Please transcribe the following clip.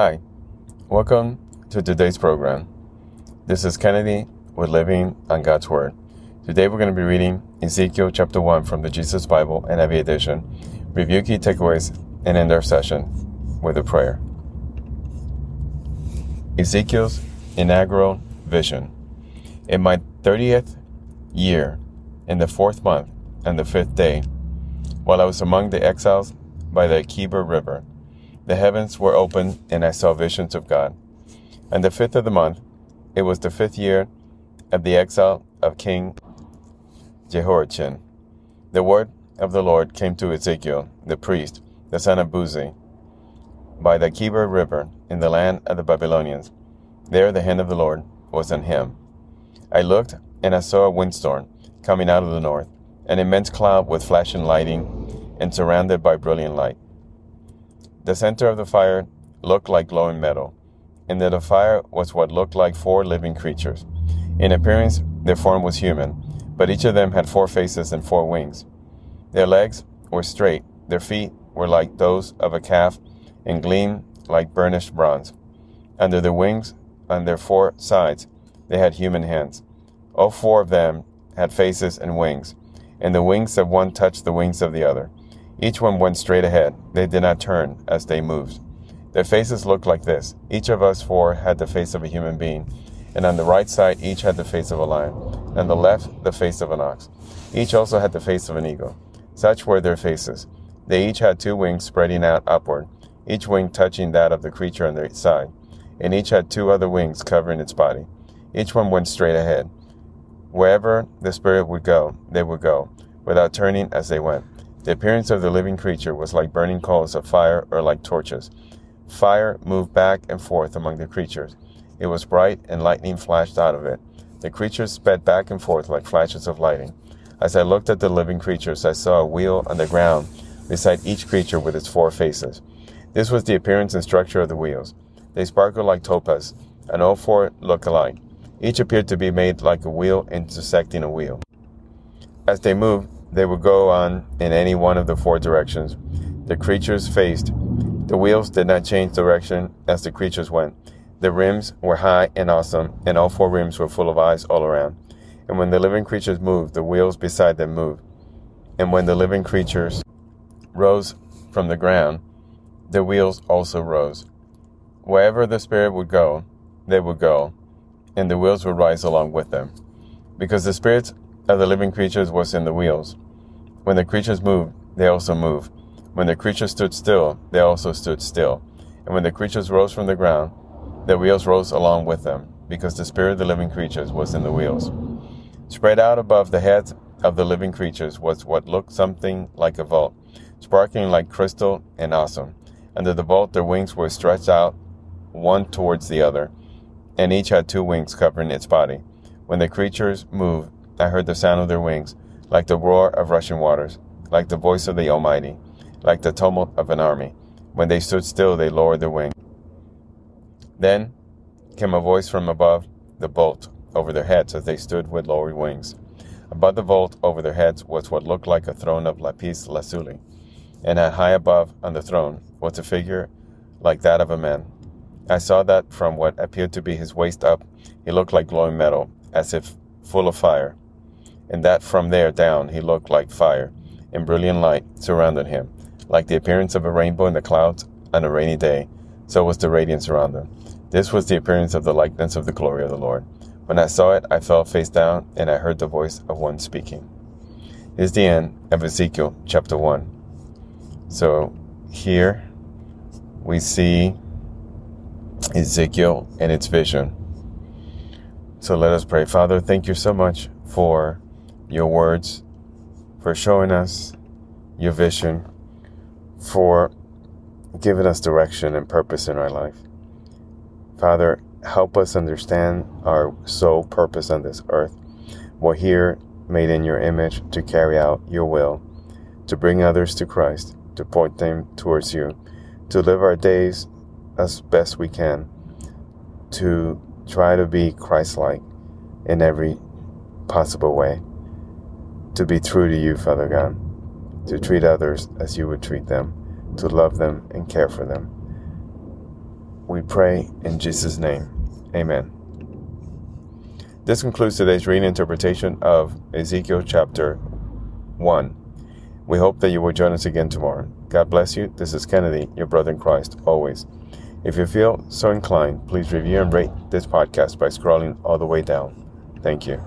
Hi, welcome to today's program. This is Kennedy with Living on God's Word. Today we're going to be reading Ezekiel chapter 1 from the Jesus Bible NIV edition, review key takeaways, and end our session with a prayer. Ezekiel's inaugural vision. In my 30th year, in the fourth month and the fifth day, while I was among the exiles by the Kebar River, the heavens were opened, and I saw visions of God. And the fifth of the month, it was the fifth year of the exile of King Jehoiachin. The word of the Lord came to Ezekiel, the priest, the son of Buzi, by the Kebar River in the land of the Babylonians. There the hand of the Lord was on him. I looked, and I saw a windstorm coming out of the north, an immense cloud with flashing lightning and surrounded by brilliant light. The center of the fire looked like glowing metal, and that the fire was what looked like four living creatures. In appearance, their form was human, but each of them had four faces and four wings. Their legs were straight, their feet were like those of a calf, and gleamed like burnished bronze. Under their wings, on their four sides, they had human hands. All four of them had faces and wings, and the wings of one touched the wings of the other. Each one went straight ahead. They did not turn as they moved. Their faces looked like this. Each of us four had the face of a human being, and on the right side each had the face of a lion, and on the left the face of an ox. Each also had the face of an eagle. Such were their faces. They each had two wings spreading out upward, each wing touching that of the creature on their side, and each had two other wings covering its body. Each one went straight ahead. Wherever the spirit would go, they would go, without turning as they went. The appearance of the living creature was like burning coals of fire or like torches. Fire moved back and forth among the creatures. It was bright, and lightning flashed out of it. The creatures sped back and forth like flashes of lightning. As I looked at the living creatures, I saw a wheel on the ground beside each creature with its four faces. This was the appearance and structure of the wheels. They sparkled like topaz, and all four looked alike. Each appeared to be made like a wheel intersecting a wheel. As they moved, they would go on in any one of the four directions the creatures faced. The wheels did not change direction as the creatures went. The rims were high and awesome, and all four rims were full of eyes all around. And when the living creatures moved, the wheels beside them moved. And when the living creatures rose from the ground, the wheels also rose. Wherever the Spirit would go, they would go, and the wheels would rise along with them. Because the spirits of the living creatures was in the wheels. When the creatures moved, they also moved. When the creatures stood still, they also stood still. And when the creatures rose from the ground, the wheels rose along with them, because the spirit of the living creatures was in the wheels. Spread out above the heads of the living creatures was what looked something like a vault, sparkling like crystal and awesome. Under the vault, their wings were stretched out, one towards the other, and each had two wings covering its body. When the creatures moved, I heard the sound of their wings, like the roar of rushing waters, like the voice of the Almighty, like the tumult of an army. When they stood still, they lowered their wings. Then came a voice from above the vault over their heads as they stood with lowered wings. Above the vault over their heads was what looked like a throne of lapis lazuli, and high above on the throne was a figure like that of a man. I saw that from what appeared to be his waist up, he looked like glowing metal, as if full of fire and that from there down he looked like fire, and brilliant light surrounded him, like the appearance of a rainbow in the clouds on a rainy day, so was the radiance around him. This was the appearance of the likeness of the glory of the Lord. When I saw it, I fell face down, and I heard the voice of one speaking. This is the end of Ezekiel chapter 1. So here we see Ezekiel and its vision. So let us pray. Father, thank you so much for your words, for showing us your vision, for giving us direction and purpose in our life. Father, help us understand our sole purpose on this earth. We're here made in your image to carry out your will, to bring others to Christ, to point them towards you, to live our days as best we can, to try to be Christ like in every possible way to be true to you, Father God, to treat others as you would treat them, to love them and care for them. we pray in Jesus' name. Amen. This concludes today's reading interpretation of Ezekiel chapter 1. We hope that you will join us again tomorrow. God bless you. This is Kennedy, your brother in Christ, always. If you feel so inclined, please review and rate this podcast by scrolling all the way down. Thank you.